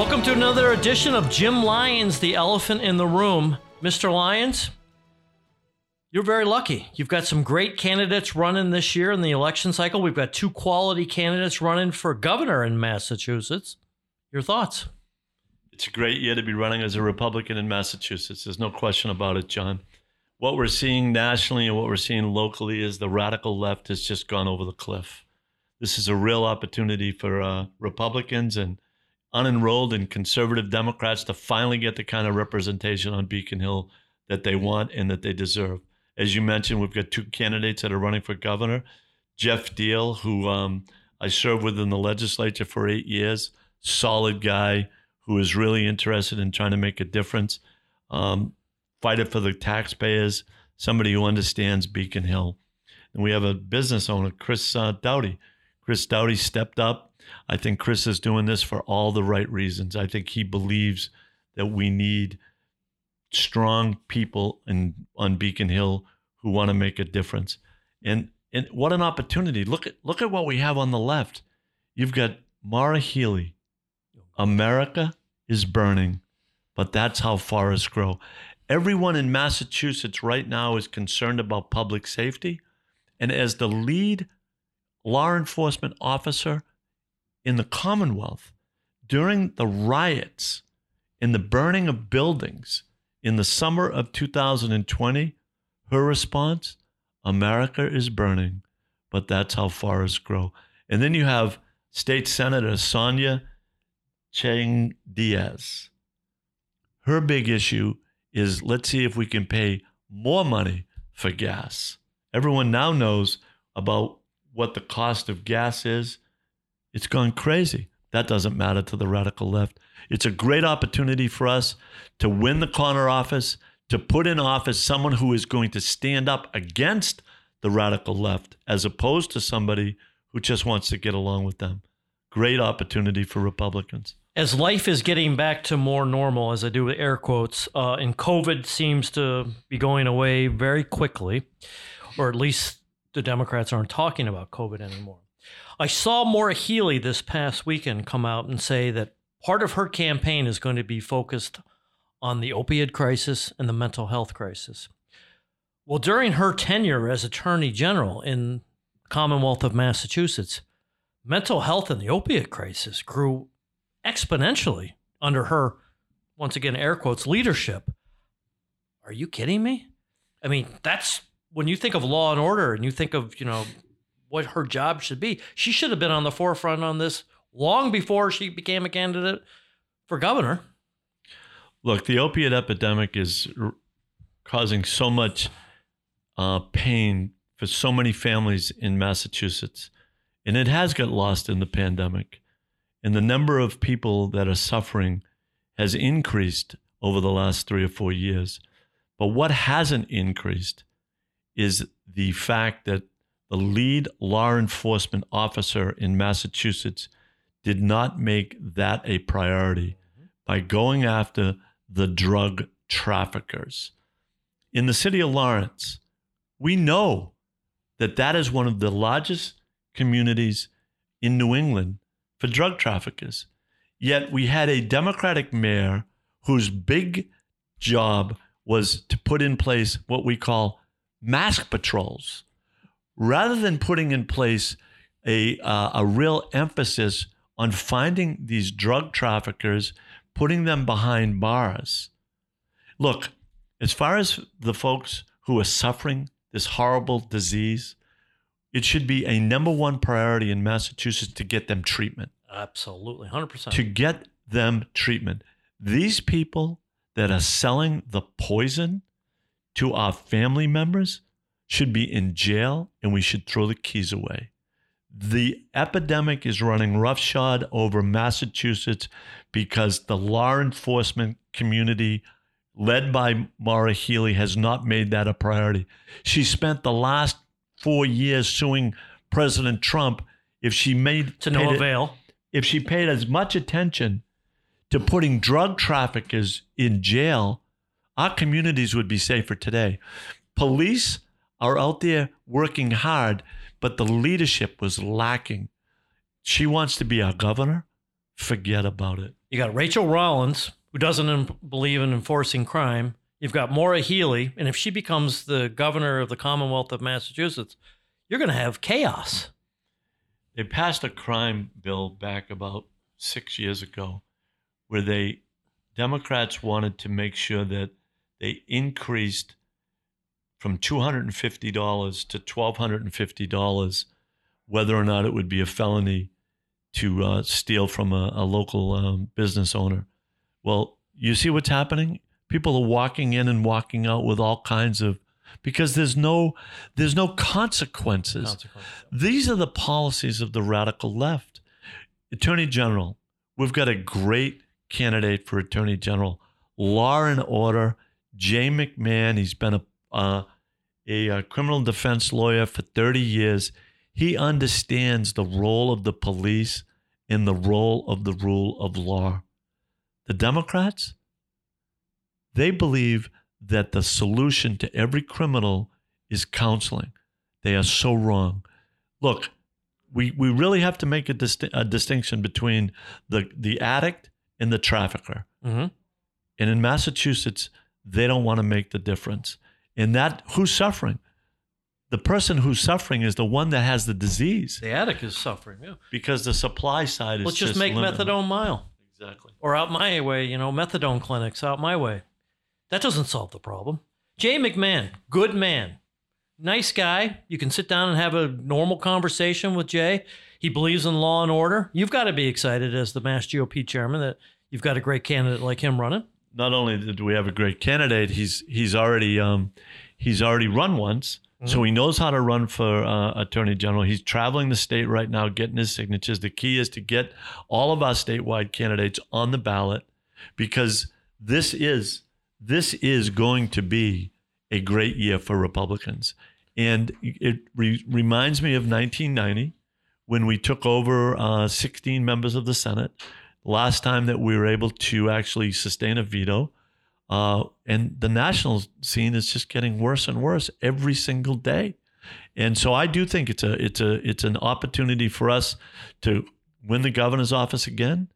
Welcome to another edition of Jim Lyons, the elephant in the room. Mr. Lyons, you're very lucky. You've got some great candidates running this year in the election cycle. We've got two quality candidates running for governor in Massachusetts. Your thoughts? It's a great year to be running as a Republican in Massachusetts. There's no question about it, John. What we're seeing nationally and what we're seeing locally is the radical left has just gone over the cliff. This is a real opportunity for uh, Republicans and unenrolled and conservative Democrats to finally get the kind of representation on Beacon Hill that they want and that they deserve. As you mentioned, we've got two candidates that are running for governor. Geoff Diehl, who um, I served with in the legislature for eight years, solid guy who is really interested in trying to make a difference, um, fight it for the taxpayers, somebody who understands Beacon Hill. And we have a business owner, Chris uh, Doughty. Chris Doughty stepped up. I think Chris is doing this for all the right reasons. I think he believes that we need strong people in on Beacon Hill who want to make a difference. And and what an opportunity. Look at look at what we have on the left. You've got Maura Healey. America is burning, but that's how forests grow. Everyone in Massachusetts right now is concerned about public safety. And as the lead law enforcement officer in the Commonwealth during the riots in the burning of buildings in the summer of 2020, her response America is burning, but that's how forests grow. And then you have State Senator Sonia Chang Diaz. Her big issue is let's see if we can pay more money for gas. Everyone now knows about what the cost of gas is. It's gone crazy. That doesn't matter to the radical left. It's a great opportunity for us to win the corner office, to put in office someone who is going to stand up against the radical left, as opposed to somebody who just wants to get along with them. Great opportunity for Republicans. As life is getting back to more normal, as I do with air quotes, uh, and COVID seems to be going away very quickly, or at least the Democrats aren't talking about COVID anymore. I saw Maura Healey this past weekend come out and say that part of her campaign is going to be focused on the opioid crisis and the mental health crisis. Well, during her tenure as Attorney General in Commonwealth of Massachusetts, mental health and the opiate crisis grew exponentially under her, once again, air quotes, leadership. Are you kidding me? I mean, that's when you think of law and order and you think of, you know, what her job should be, she should have been on the forefront on this long before she became a candidate for governor. Look, the opiate epidemic is r- causing so much uh, pain for so many families in Massachusetts, and it has got lost in the pandemic. And the number of people that are suffering has increased over the last three or four years. But what hasn't increased is the fact that the lead law enforcement officer in Massachusetts did not make that a priority mm-hmm. by going after the drug traffickers. In the city of Lawrence, we know that that is one of the largest communities in New England for drug traffickers. Yet we had a Democratic mayor whose big job was to put in place what we call mask patrols rather than putting in place a, uh, a real emphasis on finding these drug traffickers, putting them behind bars. Look, as far as the folks who are suffering this horrible disease, it should be a number one priority in Massachusetts to get them treatment. Absolutely, 100%. To get them treatment. These people that are selling the poison to our family members should be in jail and we should throw the keys away. The epidemic is running roughshod over Massachusetts because the law enforcement community, led by Maura Healey, has not made that a priority. She spent the last four years suing President Trump. If she made to no avail, if she paid as much attention to putting drug traffickers in jail, our communities would be safer today. Police are out there working hard, but the leadership was lacking. She wants to be our governor. forget about it. You got Rachael Rollins, who doesn't believe in enforcing crime. You've got Maura Healey, and if she becomes the governor of the Commonwealth of Massachusetts, you're going to have chaos. They passed a crime bill back about six years ago where they, Democrats wanted to make sure that they increased from $250 to $1,250 whether or not it would be a felony to uh, steal from a, a local um, business owner. Well, you see what's happening? People are walking in and walking out with all kinds of because there's no there's no consequences. Consequences. These are the policies of the radical left. Attorney General, we've got a great candidate for Attorney General. Law and Order, Jay McMahon. He's been a uh, a, a criminal defense lawyer for 30 years. He understands the role of the police and the role of the rule of law. The Democrats, they believe that the solution to every criminal is counseling. They are so wrong. Look, we, we really have to make a, a distinction between the, the addict and the trafficker. hmm And in Massachusetts, they don't want to make the difference. And that who's suffering? The person who's suffering is the one that has the disease The addict is suffering. Yeah. because the supply side is Let's just, make limited. methadone mile Exactly. or out my way, you know, methadone clinics out my way. That doesn't solve the problem. Jay McMahon, good man, nice guy. You can sit down and have a normal conversation with Jay. He believes in law and order. You've got to be excited as the Mass GOP chairman that you've got a great candidate like him running. Not only do we have a great candidate, he's he's already um, he's already run once, so he knows how to run for uh, attorney general. He's traveling the state right now, getting his signatures. The key is to get all of our statewide candidates on the ballot, because this is this is going to be a great year for Republicans, and it re- reminds me of 1990 when we took over uh, 16 members of the Senate. Last time that we were able to actually sustain a veto. Uh, and the national scene is just getting worse and worse every single day. And so I do think it's a it's a it's an opportunity for us to win the governor's office again,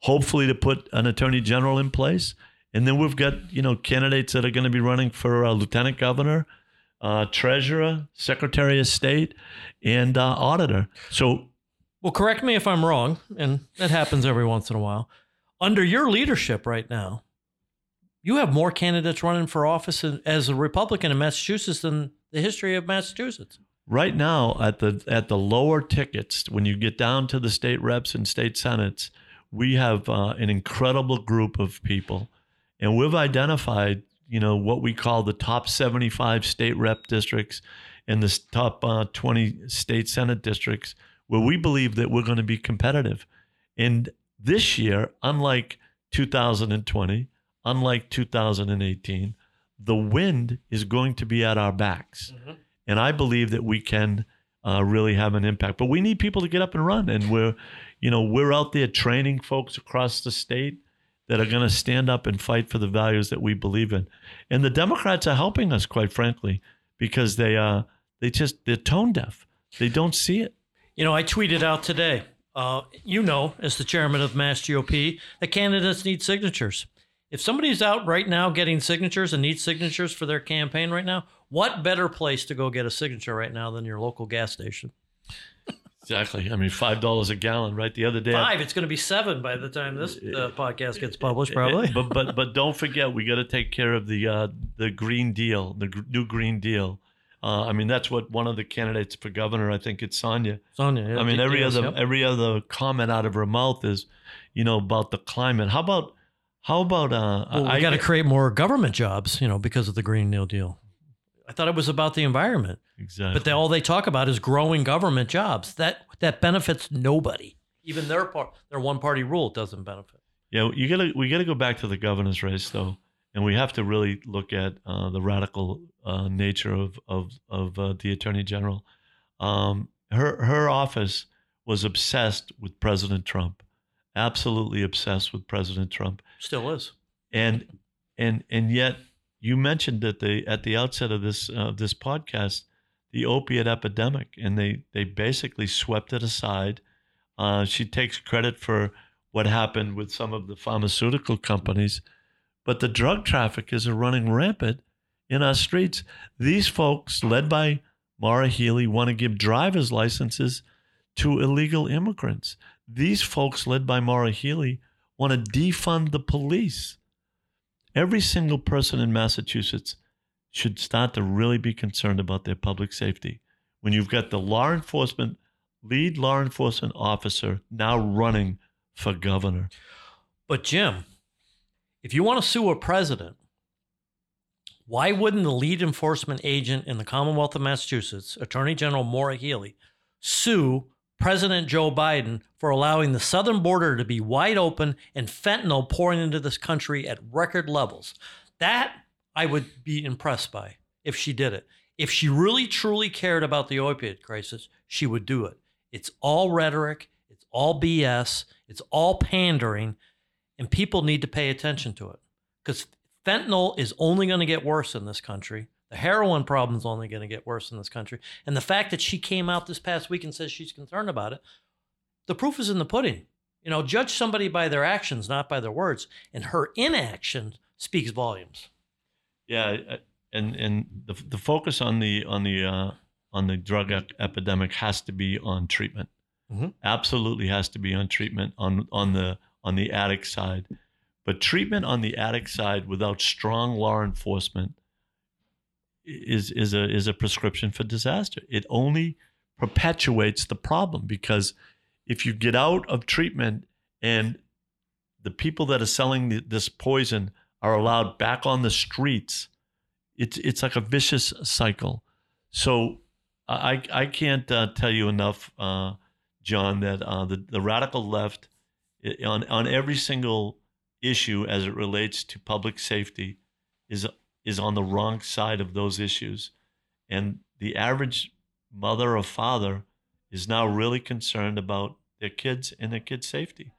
hopefully to put an attorney general in place, and then we've got you know candidates that are going to be running for uh, lieutenant governor, uh, treasurer, secretary of state, and uh, auditor. So Well, correct me if I'm wrong, and that happens every once in a while. Under your leadership right now, you have more candidates running for office as a Republican in Massachusetts than the history of Massachusetts. right now at the at the lower tickets when you get down to the state reps and state senates we have uh, an incredible group of people and we've identified you know what we call the top 75 state rep districts and the top uh, 20 state senate districts where we believe that we're going to be competitive and this year unlike 2020 unlike 2018 the wind is going to be at our backs and I believe that we can uh, really have an impact. But we need people to get up and run, and we're, you know, we're out there training folks across the state that are going to stand up and fight for the values that we believe in. And the Democrats are helping us, quite frankly, because they uh they just they're tone deaf. They don't see it. You know, I tweeted out today. Uh, you know, as the chairman of Mass GOP, that candidates need signatures. If somebody's out right now getting signatures and needs signatures for their campaign right now, what better place to go get a signature right now than your local gas station? Exactly. I mean, five dollars a gallon, right? The other day, I- Five. It's going to be seven by the time this uh, podcast gets published, probably. but but but don't forget, we got to take care of the uh, the Green Deal, the gr- new Green Deal. Uh, I mean, that's what one of the candidates for governor. I think it's Sonia. Sonia. yeah, I mean, every other every other comment out of her mouth is, you know, about the climate. How about how about uh? Well, we I got to create more government jobs, you know, because of the Green New Deal. I thought it was about the environment, exactly. but they, all they talk about is growing government jobs. That that benefits nobody. Even their part, their one party rule doesn't benefit. Yeah, you gotta we gotta go back to the governor's race though, and we have to really look at uh, the radical uh, nature of of of uh, the attorney general. Um, her her office was obsessed with President Trump, absolutely obsessed with President Trump, Still is. and and and yet you mentioned at the at the outset of this uh, this podcast the opiate epidemic, and they they basically swept it aside. Uh, she takes credit for what happened with some of the pharmaceutical companies, but the drug traffickers are running rampant in our streets. These folks, led by Maura Healey, want to give driver's licenses to illegal immigrants. These folks, led by Maura Healey, want to defund the police. Every single person in Massachusetts should start to really be concerned about their public safety. When you've got the law enforcement, lead law enforcement officer now running for governor. But Jim, if you want to sue a president, why wouldn't the lead enforcement agent in the Commonwealth of Massachusetts, Attorney General Maura Healey, sue President Joe Biden for allowing the southern border to be wide open and fentanyl pouring into this country at record levels. That I would be impressed by if she did it. If she really truly cared about the opioid crisis, she would do it. It's all rhetoric, it's all BS, it's all pandering, and people need to pay attention to it because fentanyl is only going to get worse in this country. The heroin problem is only going to get worse in this country. And the fact that she came out this past week and says she's concerned about it, the proof is in the pudding. You know, judge somebody by their actions, not by their words. And her inaction speaks volumes. Yeah, and and the the focus on the on the uh, on the drug epidemic has to be on treatment. Mm-hmm. Absolutely has to be on treatment on on the on the addict side. But treatment on the addict side without strong law enforcement is is a is a prescription for disaster. It only perpetuates the problem because if you get out of treatment and the people that are selling the, this poison are allowed back on the streets, it's it's like a vicious cycle. So I I can't uh, tell you enough, uh, John, that uh, the the radical left on on every single issue as it relates to public safety is is on the wrong side of those issues. And the average mother or father is now really concerned about their kids and their kids' safety.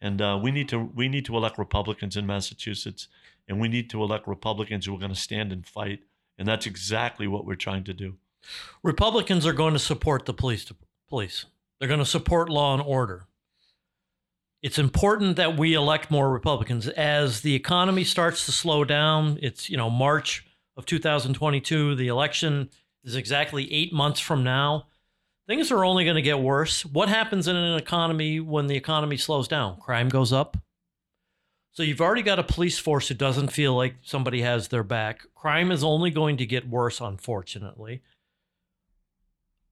And uh, we need to we need to elect Republicans in Massachusetts, and we need to elect Republicans who are going to stand and fight. And that's exactly what we're trying to do. Republicans are going to support the police. Police. They're going to support law and order it's important that we elect more Republicans as the economy starts to slow down. It's, you know, March of 2022. The election is exactly eight months from now. Things are only going to get worse. What happens in an economy when the economy slows down? Crime goes up. So you've already got a police force who doesn't feel like somebody has their back. Crime is only going to get worse, unfortunately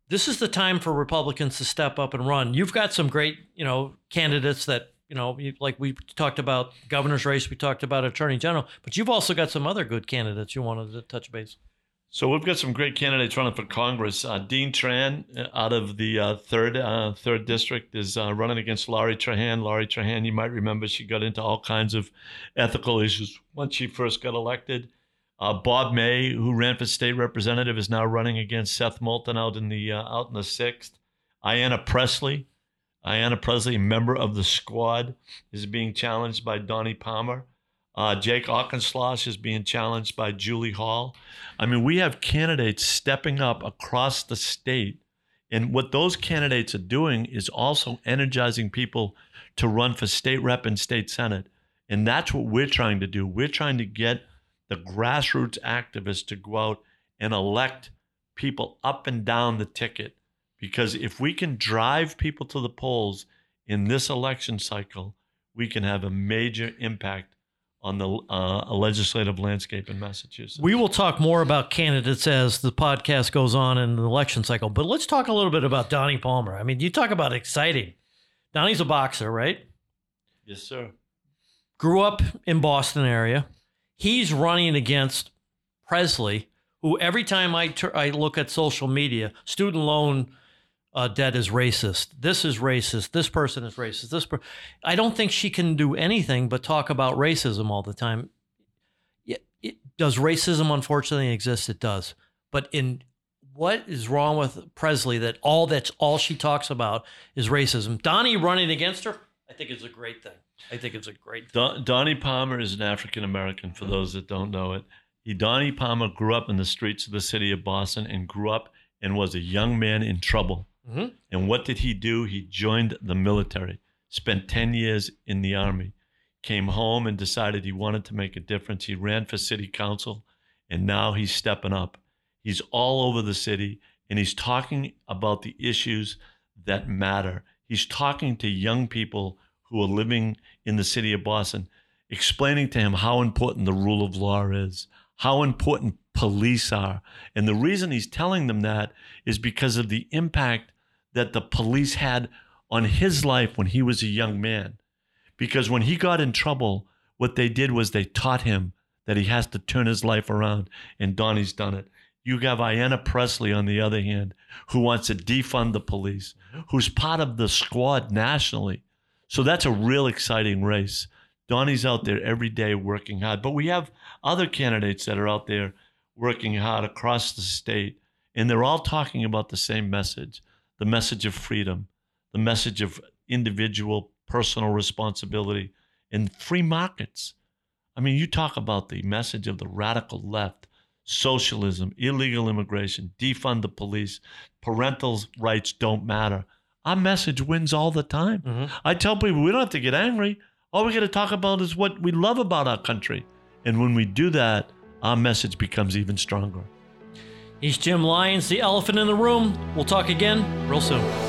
this is the time for Republicans to step up and run. You've got some great, you know, candidates that, you know, like we talked about governor's race, we talked about attorney general, but you've also got some other good candidates you wanted to touch base. So we've got some great candidates running for Congress. Uh, Dean Tran, uh, out of the uh, third uh, third district, is uh, running against Lori Trahan. Lori Trahan, you might remember, she got into all kinds of ethical issues once she first got elected. Uh, Bob May, who ran for state representative, is now running against Seth Moulton out in the uh, out in the sixth. Ayanna Pressley, Ayanna Pressley, member of the squad, is being challenged by Donnie Palmer. Uh, Jake Auchincloss is being challenged by Julie Hall. I mean, we have candidates stepping up across the state. And what those candidates are doing is also energizing people to run for state rep and state senate. And that's what we're trying to do. We're trying to get the grassroots activists to go out and elect people up and down the ticket. Because if we can drive people to the polls in this election cycle, we can have a major impact on the uh, legislative landscape in Massachusetts. We will talk more about candidates as the podcast goes on in the election cycle, but let's talk a little bit about Donnie Palmer. I mean, you talk about exciting. Donnie's a boxer, right? Yes, sir. Grew up in Boston area he's running against Pressley, who every time I, ter- I look at social media, student loan uh, debt is racist. This is racist. This person is racist. This per- I don't think she can do anything but talk about racism all the time. It, it, does racism unfortunately exist? It does. But in what is wrong with Pressley that all that's all she talks about is racism? Donnie running against her, I think it's a great thing. I think it's a great. Don, Donnie Palmer is an African American. For those that don't know it, he Donnie Palmer grew up in the streets of the city of Boston and grew up and was a young man in trouble. Mm-hmm. And what did he do? He joined the military spent 10 years in the Army, came home and decided he wanted to make a difference. He ran for city council, and now he's stepping up. He's all over the city, and he's talking about the issues that matter. He's talking to young people who are living in the city of Boston, explaining to him how important the rule of law is, how important police are. And the reason he's telling them that is because of the impact that the police had on his life when he was a young man. Because when he got in trouble, what they did was they taught him that he has to turn his life around. And Donnie's done it. You have Ayanna Pressley, on the other hand, who wants to defund the police, who's part of the squad nationally. So that's a real exciting race. Donnie's out there every day working hard. But we have other candidates that are out there working hard across the state, and they're all talking about the same message the message of freedom, the message of individual personal responsibility, and free markets. I mean, you talk about the message of the radical left socialism, illegal immigration, defund the police, parental rights don't matter. Our message wins all the time. Mm-hmm. I tell people we don't have to get angry. All we got to talk about is what we love about our country. And when we do that, our message becomes even stronger. He's Jim Lyons, the elephant in the room. We'll talk again real soon.